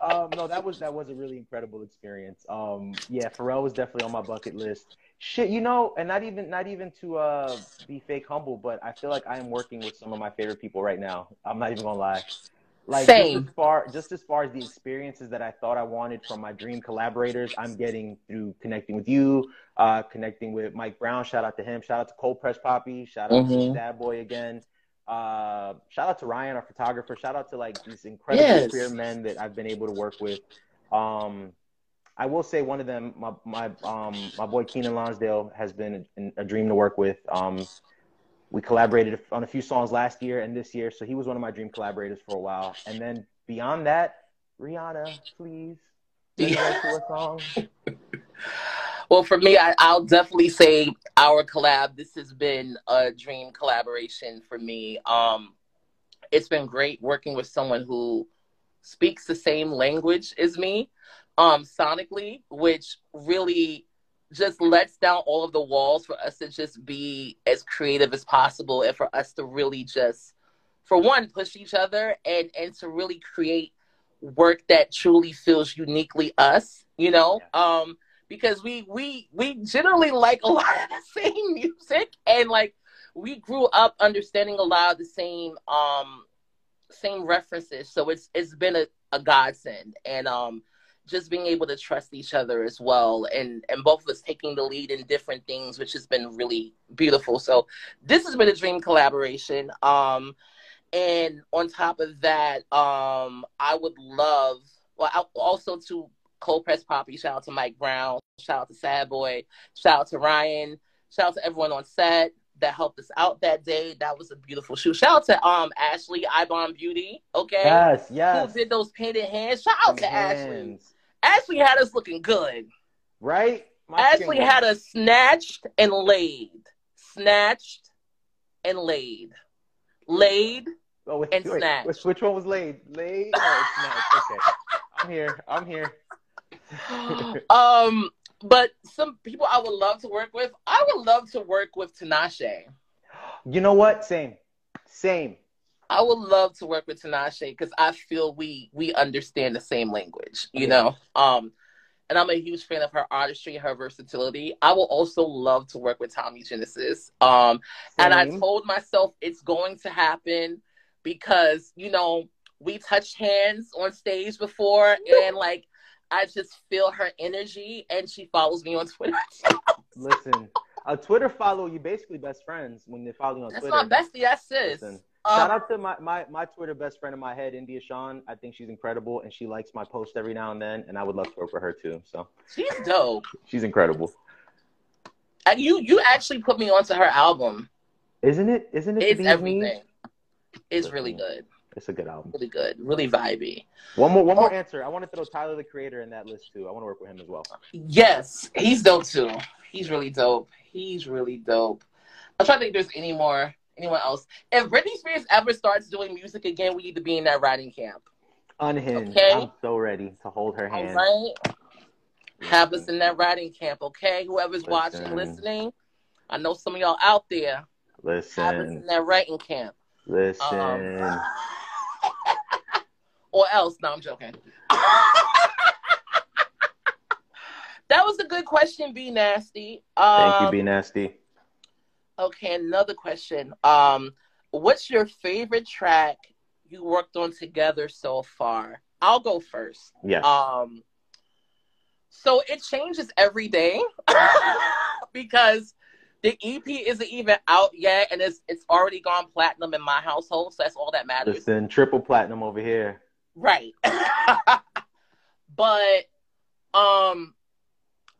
um, no, that was that was a really incredible experience. Um, yeah, Pharrell was definitely on my bucket list. Shit, you know, and not even not even to uh, be fake humble, but I feel like I am working with some of my favorite people right now. I'm not even gonna lie. Like Same. just as far just as far as the experiences that I thought I wanted from my dream collaborators, I'm getting through connecting with you, uh, connecting with Mike Brown. Shout out to him. Shout out to Cold Press Poppy. Shout out Mhm. to Dad Boy again. Uh, shout out to Ryan, our photographer. Shout out to like these incredible Yes. queer men that I've been able to work with. Um, I will say one of them, my my um my boy Keenan Lonsdale has been a, a dream to work with. Um, we collaborated on a few songs last year and this year, so he was one of my dream collaborators for a while. And then beyond that, Rihanna, please. Well, for me, I, I'll definitely say our collab. This has been a dream collaboration for me. Um, it's been great working with someone who speaks the same language as me, um, sonically, which really just lets down all of the walls for us to just be as creative as possible and for us to really just, for one, push each other and and to really create work that truly feels uniquely us. You know. Um, because we we we generally like a lot of the same music and like we grew up understanding a lot of the same um same references so it's it's been a, a godsend and um just being able to trust each other as well and and both of us taking the lead in different things which has been really beautiful so this has been a dream collaboration um and on top of that um i would love well I, also to Cold Press Poppy. Shout out to Mike Brown. Shout out to Sad Boy. Shout out to Ryan. Shout out to everyone on set that helped us out that day. That was a beautiful shoot. Shout out to um Ashley Ibon Beauty. Okay. Yes, yes. Who did those painted hands? Shout out to Hands. Ashley had us looking good. Right? My Ashley had us snatched and laid. Snatched and laid. Laid. Oh, wait, and wait, snatched. Which, which one was laid? Laid? Oh, it's snatched. Okay. I'm here. I'm here. um, but some people I would love to work with. I would love to work with Tinashe. You know what? Same. Same. I would love to work with Tinashe because I feel we we understand the same language, you Yeah. know. Um, and I'm a huge fan of her artistry, and her versatility. I will also love to work with Tommy Genesis. Um, and I told myself it's going to happen because you know we touched hands on stage before, and like I just feel her energy, and she follows me on Twitter. Listen, a Twitter follow, you basically best friends when they follow you on That's Twitter. my bestie. That's sis. Listen, Um, Shout out to my, my, my Twitter best friend in my head, India Shawn. I think she's incredible and she likes my post every now and then, and I would love to work with her too. So she's dope. she's incredible. And you you actually put me onto her album. Isn't it? Isn't it? It's everything. Knees? It's really good. It's a good album. Really good. Really vibey. One more one more Oh. answer. I want to throw Tyler the Creator in that list too. I want to work with him as well. Yes, he's dope too. He's really dope. He's really dope. I'm trying to think if there's any more anyone else. If Britney Spears ever starts doing music again, we need to be in that writing camp. Unhinged. Okay. I'm so ready to hold her hand. right. Have us in that writing camp, okay? Whoever's watching, listening. I know some of y'all out there. Listen. Have us Listen. in that writing camp. Listen. Um, or else. No, I'm joking. that was a good question, Be Nasty. Um, Thank you, Be Nasty. Okay, another question. Um, what's your favorite track you worked on together so far? I'll go first. Yeah. Um, so it changes every day because the EP isn't even out yet, and it's it's already gone platinum in my household, so that's all that matters. Listen, triple platinum over here. Right. but um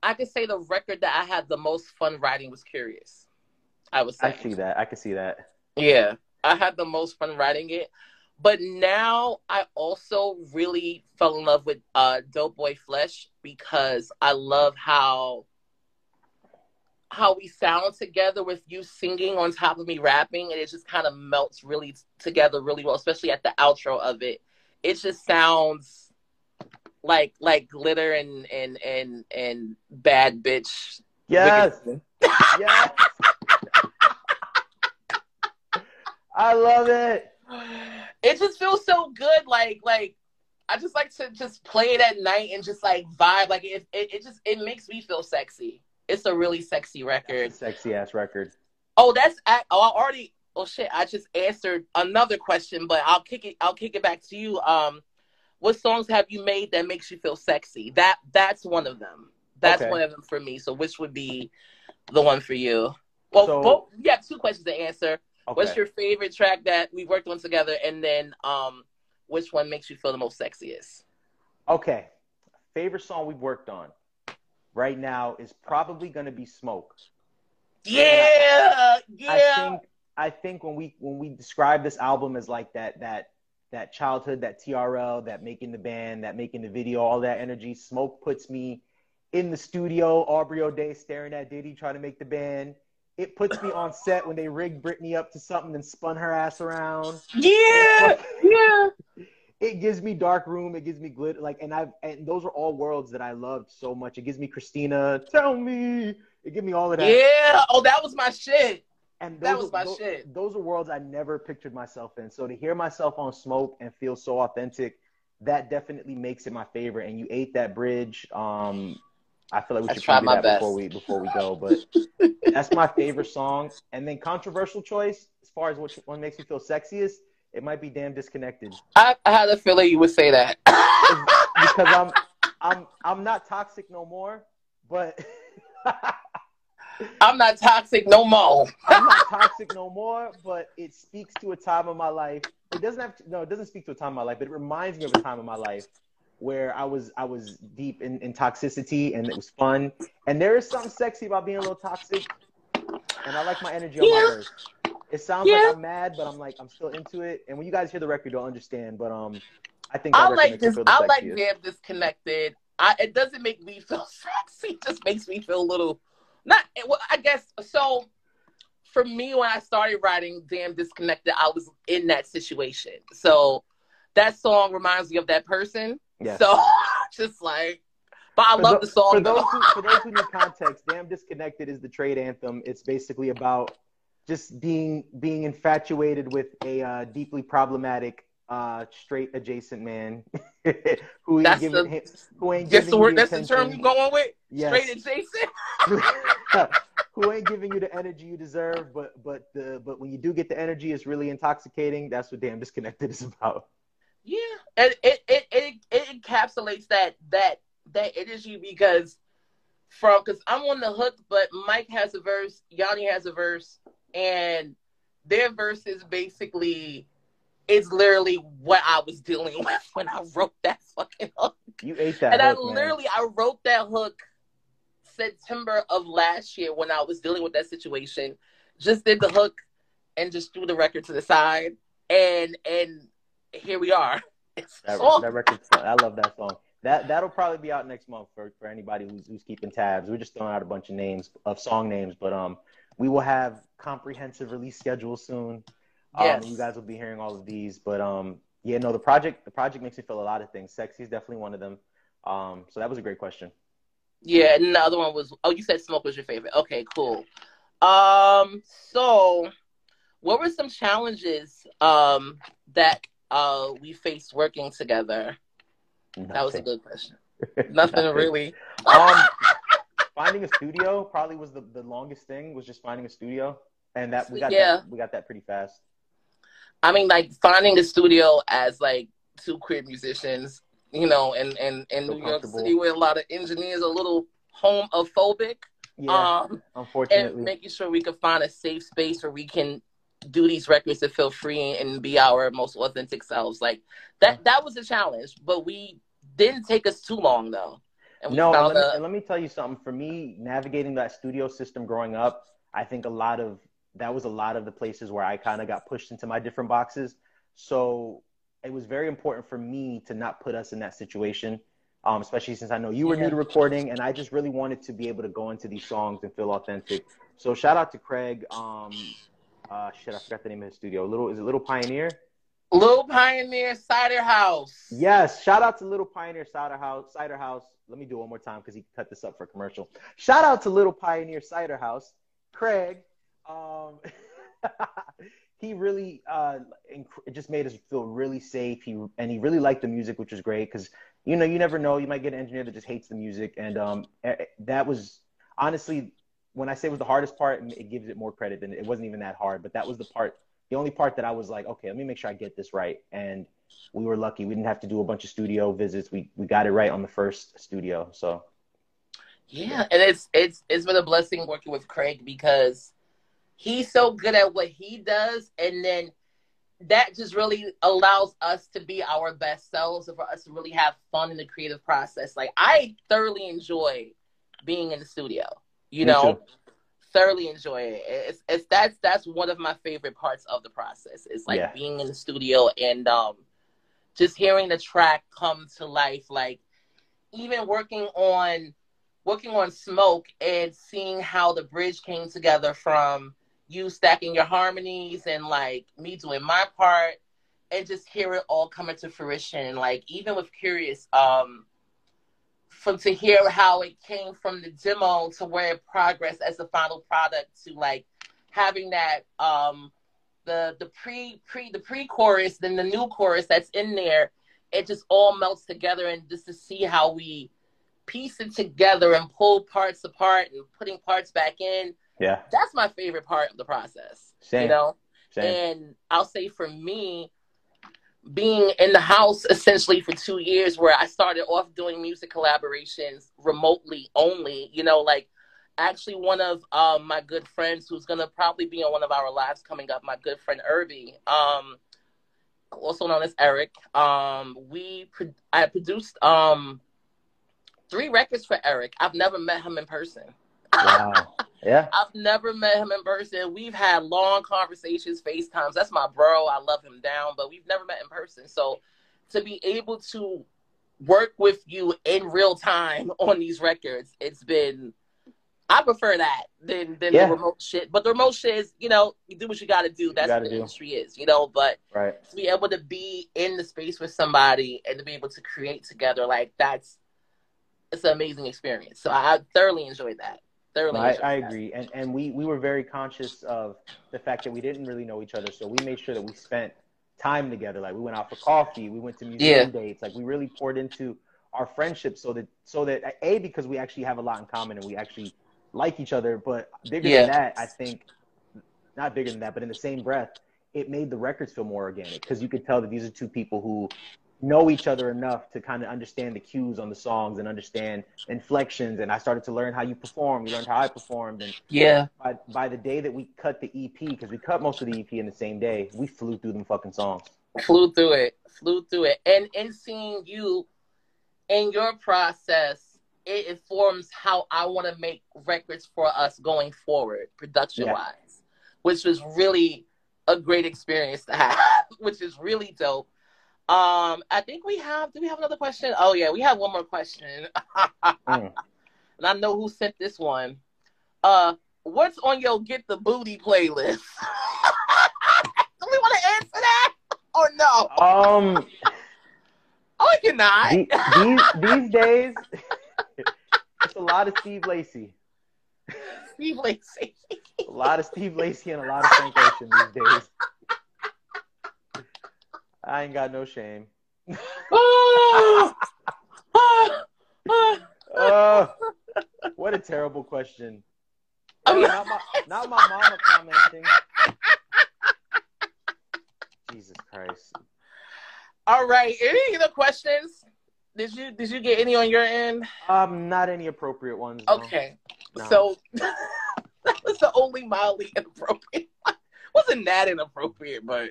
I could say the record that I had the most fun writing was Curious. I say. I see that. I can see that. Yeah. I had the most fun writing it. but now I also really fell in love with uh Dope Boy Flesh because I love how how we sound together with you singing on top of me rapping and it just kind of melts really together really well especially at the outro of it it just sounds like like glitter and and and and bad bitch yes yes i love it it just feels so good like like i just like to just play it at night and just like vibe like it it, it just it makes me feel sexy it's a really sexy record sexy ass record oh that's oh i already oh shit i just answered another question but i'll kick it i'll kick it back to you um what songs have you made that makes you feel sexy? That that's one of them. That's okay. one of them for me. So which would be the one for you? Well, so, both you have two questions to answer. Okay. What's your favorite track that we worked on together, and then um, which one makes you feel the most sexiest? Okay, favorite song we've worked on right now is probably going to be "Smoke." Yeah, I, yeah. I think I think when we when we describe this album as like that that that childhood, that TRL, that making the band, that making the video, all that energy. Smoke puts me in the studio, Aubrey O'Day staring at Diddy trying to make the band. It puts me on set when they rigged Britney up to something and spun her ass around. Yeah, yeah. It gives me dark room. It gives me glitter. Like, and I've and those are all worlds that I loved so much. It gives me Christina. Tell me. It gives me all of that. Yeah. Oh, that was my shit. And that was my those, shit. Those are worlds I never pictured myself in. So to hear myself on Smoke and feel so authentic, that definitely makes it my favorite. And you ate that bridge. Um, I feel like we should try my that best. before we before we go. But that's my favorite song. And then controversial choice, as far as which one makes me feel sexiest, it might be damn disconnected. I, I had a feeling you would say that. because I'm I'm I'm not toxic no more, but I'm not toxic no more. I'm not toxic no more, but it speaks to a time of my life. It doesn't have to, no, it doesn't speak to a time of my life, but it reminds me of a time of my life where I was I was deep in, in toxicity and it was fun. And there is something sexy about being a little toxic. And I like my energy on yeah. my earth. It sounds yeah. like I'm mad, but I'm like I'm still into it. And when you guys hear the record, you'll understand. But um, I think I like this. I like damn disconnected. I, it doesn't make me feel sexy. It just makes me feel a little not well, I guess so. For me, when I started writing "Damn Disconnected," I was in that situation. So that song reminds me of that person. Yeah. So just like, but I for love the, the song. For those, who, for those who need context, "Damn Disconnected" is the trade anthem. It's basically about just being being infatuated with a uh, deeply problematic uh, straight adjacent man who ain't that's giving the, who ain't giving you the word. That's the term you're going with. Yes. Straight adjacent. who ain't giving you the energy you deserve, but but the but when you do get the energy, it's really intoxicating. That's what damn disconnected is about. Yeah, and it it it, it encapsulates that that that energy because from because I'm on the hook, but Mike has a verse, Yawny has a verse, and their verse is basically it's literally what I was dealing with when I wrote that fucking hook. You ate that, and hook, I literally man. I wrote that hook September of last year when I was dealing with that situation. Just did the hook and just threw the record to the side, and and here we are. That, that record, I love that song. That that'll probably be out next month for, for anybody who's who's keeping tabs. We're just throwing out a bunch of names of song names, but um, we will have comprehensive release schedule soon. Um, you guys will be hearing all of these, but um, yeah, no, the project the project makes me feel a lot of things. Sexy is definitely one of them. Um, so that was a great question. Yeah, and the other one was oh, you said smoke was your favorite. Okay, cool. Um, so what were some challenges um that uh we faced working together? Nothing. That was a good question. Nothing, Nothing. really. um, finding a studio probably was the, the longest thing. Was just finding a studio, and that we got yeah. that, we got that pretty fast. I mean, like finding a studio as like two queer musicians, you know, and and in New York City where a lot of engineers are a little homophobic. Yeah, um, unfortunately, and making sure we can find a safe space where we can do these records to feel free and be our most authentic selves. Like that that was a challenge, but we didn't take us too long though. And no, and let, me, and let me tell you something. For me, navigating that studio system growing up, I think a lot of that was a lot of the places where I kind of got pushed into my different boxes. So it was very important for me to not put us in that situation, um, especially since I know you were Yeah. new to recording, and I just really wanted to be able to go into these songs and feel authentic. So shout out to Craig. Um, uh, shit, I forgot the name of his studio. Little is it Little Pioneer? Little Pioneer Cider House. Yes, shout out to Little Pioneer Cider House. Cider House. Let me do it one more time because he cut this up for a commercial. Shout out to Little Pioneer Cider House, Craig. Um, he really uh, it just made us feel really safe. He and he really liked the music, which was great because you know you never know. You might get an engineer that just hates the music, and um, that was honestly when I say it was the hardest part, it gives it more credit than it wasn't even that hard. But that was the part, the only part that I was like, okay, let me make sure I get this right. And we were lucky. We didn't have to do a bunch of studio visits. We we got it right on the first studio. So Yeah, and it's it's it's been a blessing working with Craig because he's so good at what he does, and then that just really allows us to be our best selves and for us to really have fun in the creative process. Like I thoroughly enjoy being in the studio. You Me know, too. thoroughly enjoy it. It's it's that's that's one of my favorite parts of the process. It's like Yeah. being in the studio and um just hearing the track come to life. Like even working on working on smoke and seeing how the bridge came together from you stacking your harmonies and like me doing my part and just hear it all coming to fruition. Like even with Curious, um from to hear how it came from the demo to where it progressed as the final product to like having that um the the pre pre the pre chorus then the new chorus that's in there it just all melts together and just to see how we piece it together and pull parts apart and putting parts back in yeah, that's my favorite part of the process same. you know same. and I'll say for me, being in the house essentially for two years, where I started off doing music collaborations remotely only, you know, like actually one of um, my good friends who's going to probably be on one of our lives coming up, my good friend Irby, um, also known as Eric. Um, we pro- I produced um, three records for Eric. I've never met him in person. wow. Yeah. I've never met him in person. We've had long conversations, FaceTimes. That's my bro. I love him down, but we've never met in person. So to be able to work with you in real time on these records, it's been I prefer that than than Yeah. the remote shit. But the remote shit is, you know, you do what you gotta do. That's what gotta the do. industry is, you know, but Right. to be able to be in the space with somebody and to be able to create together, like that's it's an amazing experience. So I thoroughly enjoyed that. Thoroughly I, I agree, and and we we were very conscious of the fact that we didn't really know each other, so we made sure that we spent time together. Like we went out for coffee, we went to museum dates. Like we really poured into our friendship, so that so that a because we actually have a lot in common and we actually like each other. But bigger Yeah. than that, I think not bigger than that, but in the same breath, it made the records feel more organic because you could tell that these are two people who know each other enough to kind of understand the cues on the songs and understand inflections. And I started to learn how you perform. You learned how I performed. And Yeah. by, by the day that we cut the EP, because we cut most of the EP in the same day, we flew through them fucking songs. flew through it flew through it and in seeing you in your process it informs how i want to make records for us going forward production wise which was really a great experience to have which is really dope um i think we have do we have another question oh yeah we have one more question Mm. and i know who sent this one uh what's on your get the booty playlist do we want to answer that or no Um, Oh, you're not. the, these these days, it's a lot of Steve Lacy, Steve Lacy. a lot of Steve Lacy, and a lot of Frank Ocean these days. I ain't got no shame. Oh. Oh, what a terrible question. Oh, not, my, not my mama commenting. Jesus Christ. All right. Any other questions? Did you did you get any on your end? Um, not any appropriate ones. no. Okay. No. So that was the only mildly inappropriate. one. Wasn't that inappropriate, but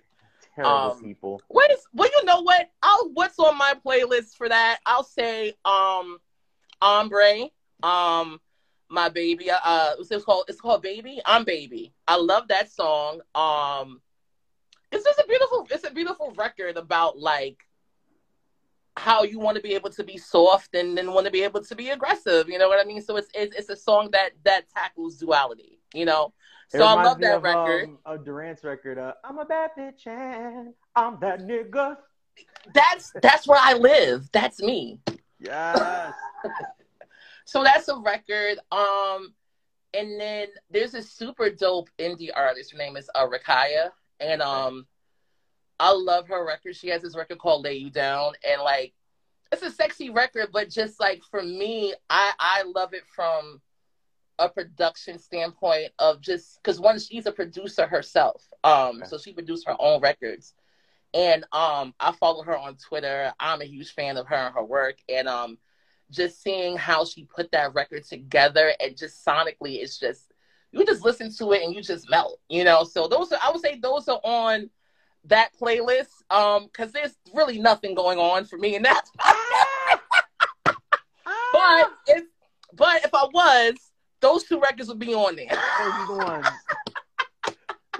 Terrible um, people. what is well, you know what? I'll what's on my playlist for that? I'll say um Ombre, um my baby. Uh it's called it's called Baby. I'm Baby. I love that song. Um it's just a beautiful it's a beautiful record about like how you want to be able to be soft and then want to be able to be aggressive. You know what I mean? So it's it's, it's a song that that tackles duality. You know. So I love that of, record. Um, a Durant's record. Uh, I'm a bad bitch and I'm that nigga. That's that's where I live. That's me. Yes. so that's a record. Um, and then there's a super dope indie artist. Her name is uh, Rakaya, and um, I love her record. She has this record called "Lay You Down," and like, it's a sexy record, but just like for me, I I love it from a production standpoint of just because one she's a producer herself um so she produced her own records. And um i follow her on twitter. I'm a huge fan of her and her work. And um just seeing how she put that record together and just sonically it's just you just listen to it and you just melt you know? So those are i would say those are on that playlist um because there's really nothing going on for me in that. But if but if i was those two records will be on there. Those the ones.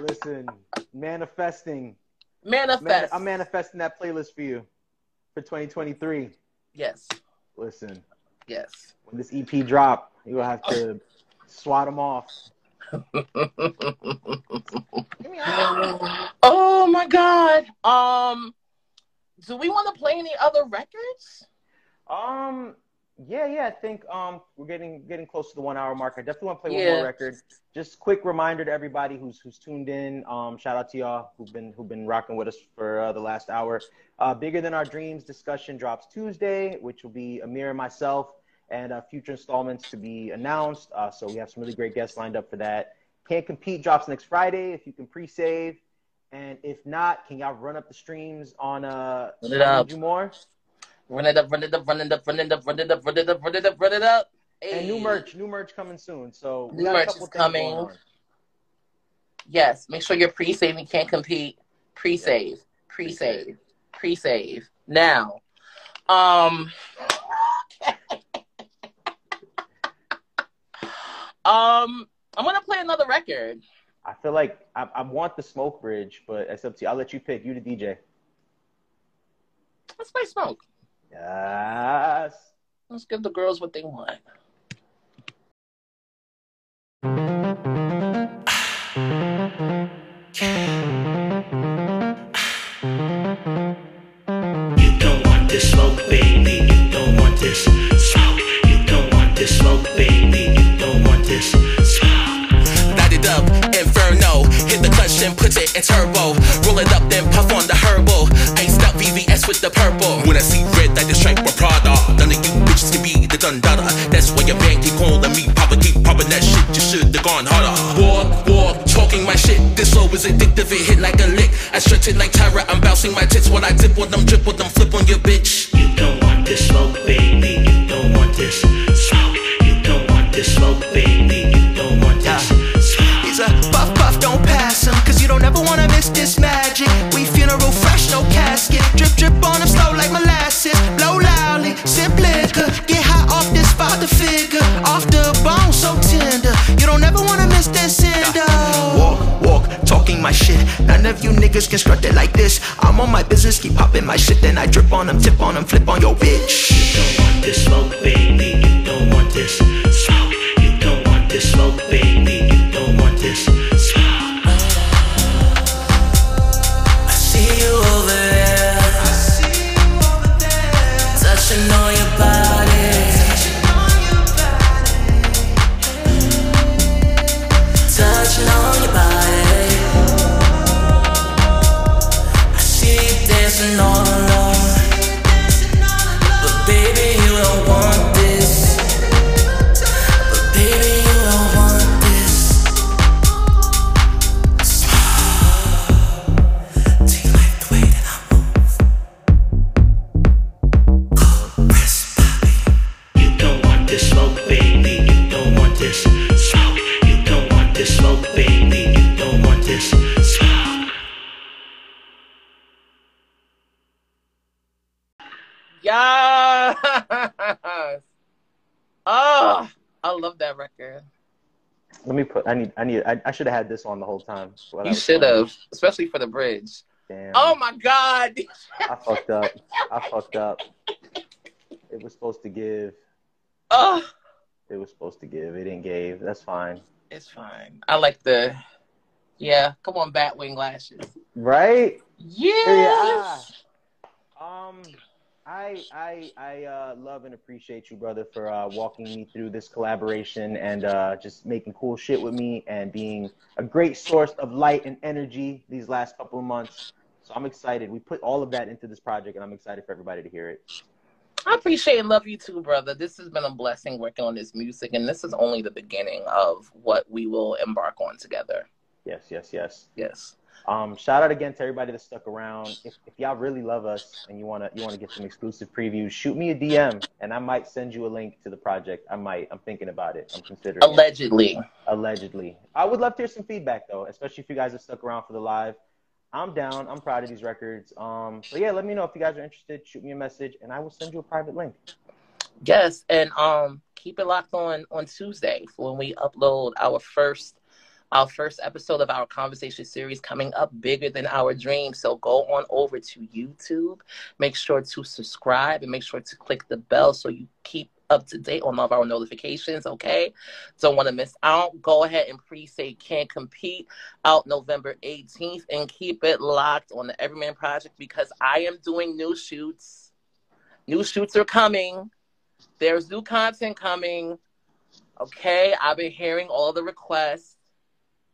Listen, manifesting. Manifest. Man, I'm manifesting that playlist for you for 2023. Yes. Listen. Yes. When this EP drop, you'll have to swat them off. oh my god. Um do we want to play any other records? Um yeah, yeah, I think um, we're getting getting close to the one hour mark. I definitely want to play yeah. one more record. Just quick reminder to everybody who's who's tuned in. Um, shout out to y'all who've been who've been rocking with us for uh, the last hour. Uh, Bigger than our dreams discussion drops Tuesday, which will be Amir and myself, and uh, future installments to be announced. Uh, so we have some really great guests lined up for that. Can't compete drops next Friday if you can pre-save, and if not, can y'all run up the streams on uh? Run it up. Do more. Run it up, run it up, run it up, run it up, run it up, run it up, run it up, run it up. Hey. And new merch, new merch coming soon. So new merch is coming. Yes, make sure you're pre-saving. Can't compete. Pre-save, pre-save, pre-save. Now, um, um, I'm gonna play another record. I feel like I, I want the smoke bridge, but it's up to you. I'll let you pick. You the DJ. Let's play smoke. Yes. Let's give the girls what they want. You don't want this smoke, baby. You don't want this smoke. You don't want this smoke, baby. You don't want this smoke. Light it up, inferno. Hit the clutch and put it in turbo. Roll it up, then puff on the herbal. Iced up VVS with the purple. When I see red, I just strike with Prada. None of you bitches can be the Dundada. That's why your band keep calling me Papa. Keep popping that shit. You should have gone harder. Walk, walk, talking my shit. This flow is addictive. It hit like a lick. I stretch it like Tyra. I'm bouncing my tits while I dip on them, drip on them, flip on your bitch. You don't want this smoke, baby. You don't want this smoke. You don't want this smoke, baby. Drip, drip on him slow like molasses. Blow loudly, sip liquor. Get high off this father figure. Off the bone, so tender. You don't ever wanna miss this cinder. Walk, walk, talking my shit. None of you niggas can strut it like this. I'm on my business, keep popping my shit. Then I drip on them, tip on them, flip on your bitch. You don't want this smoke, baby. Let me put. I need. I need. I, I should have had this on the whole time. I You should have, especially for the bridge. Damn. Oh my God. I fucked up. I fucked up. It was supposed to give. Oh, It was supposed to give. It didn't give. That's fine. it's fine. I like the, yeah, come on, Batwing lashes. Right? Yes. Um, I I I uh, love and appreciate you, brother, for uh, walking me through this collaboration and uh, just making cool shit with me and being a great source of light and energy these last couple of months. So I'm excited. We put all of that into this project, and I'm excited for everybody to hear it. I appreciate and love you too, brother. This has been a blessing working on this music, and this is only the beginning of what we will embark on together. Yes, yes, yes. Yes. Um, shout out again to everybody that stuck around. If, if y'all really love us and you wanna you wanna get some exclusive previews, shoot me a DM and I might send you a link to the project. I might. I'm thinking about it. I'm considering. it. Allegedly. Allegedly. I would love to hear some feedback though, especially if you guys have stuck around for the live. I'm down. I'm proud of these records. Um, so yeah, let me know if you guys are interested. Shoot me a message and I will send you a private link. Yes, and um, keep it locked on on Tuesday for when we upload our first our first episode of our conversation series coming up bigger than our dreams. So go on over to YouTube, make sure to subscribe and make sure to click the bell so you keep up to date on all of our notifications, okay? Don't want to miss out. Go ahead and pre-say Can't Compete out November 18th and keep it locked on the Everyman Project because I am doing new shoots. New shoots are coming. There's new content coming. Okay, I've been hearing all the requests.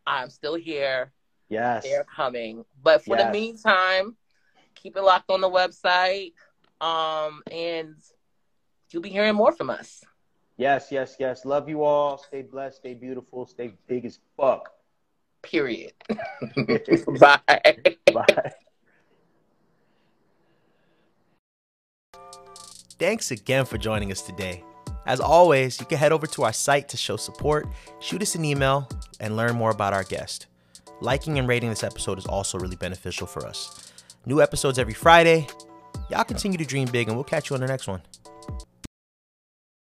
I'm still here. Yes. They're coming. But for the meantime, keep it locked on the website. Um, and you'll be hearing more from us. Yes, yes, yes. Love you all. Stay blessed, stay beautiful, stay big as fuck. Period. Bye. Bye. Thanks again for joining us today. As always, you can head over to our site to show support, shoot us an email, and learn more about our guest. Liking and rating this episode is also really beneficial for us. New episodes every Friday. Y'all continue to dream big, and we'll catch you on the next one.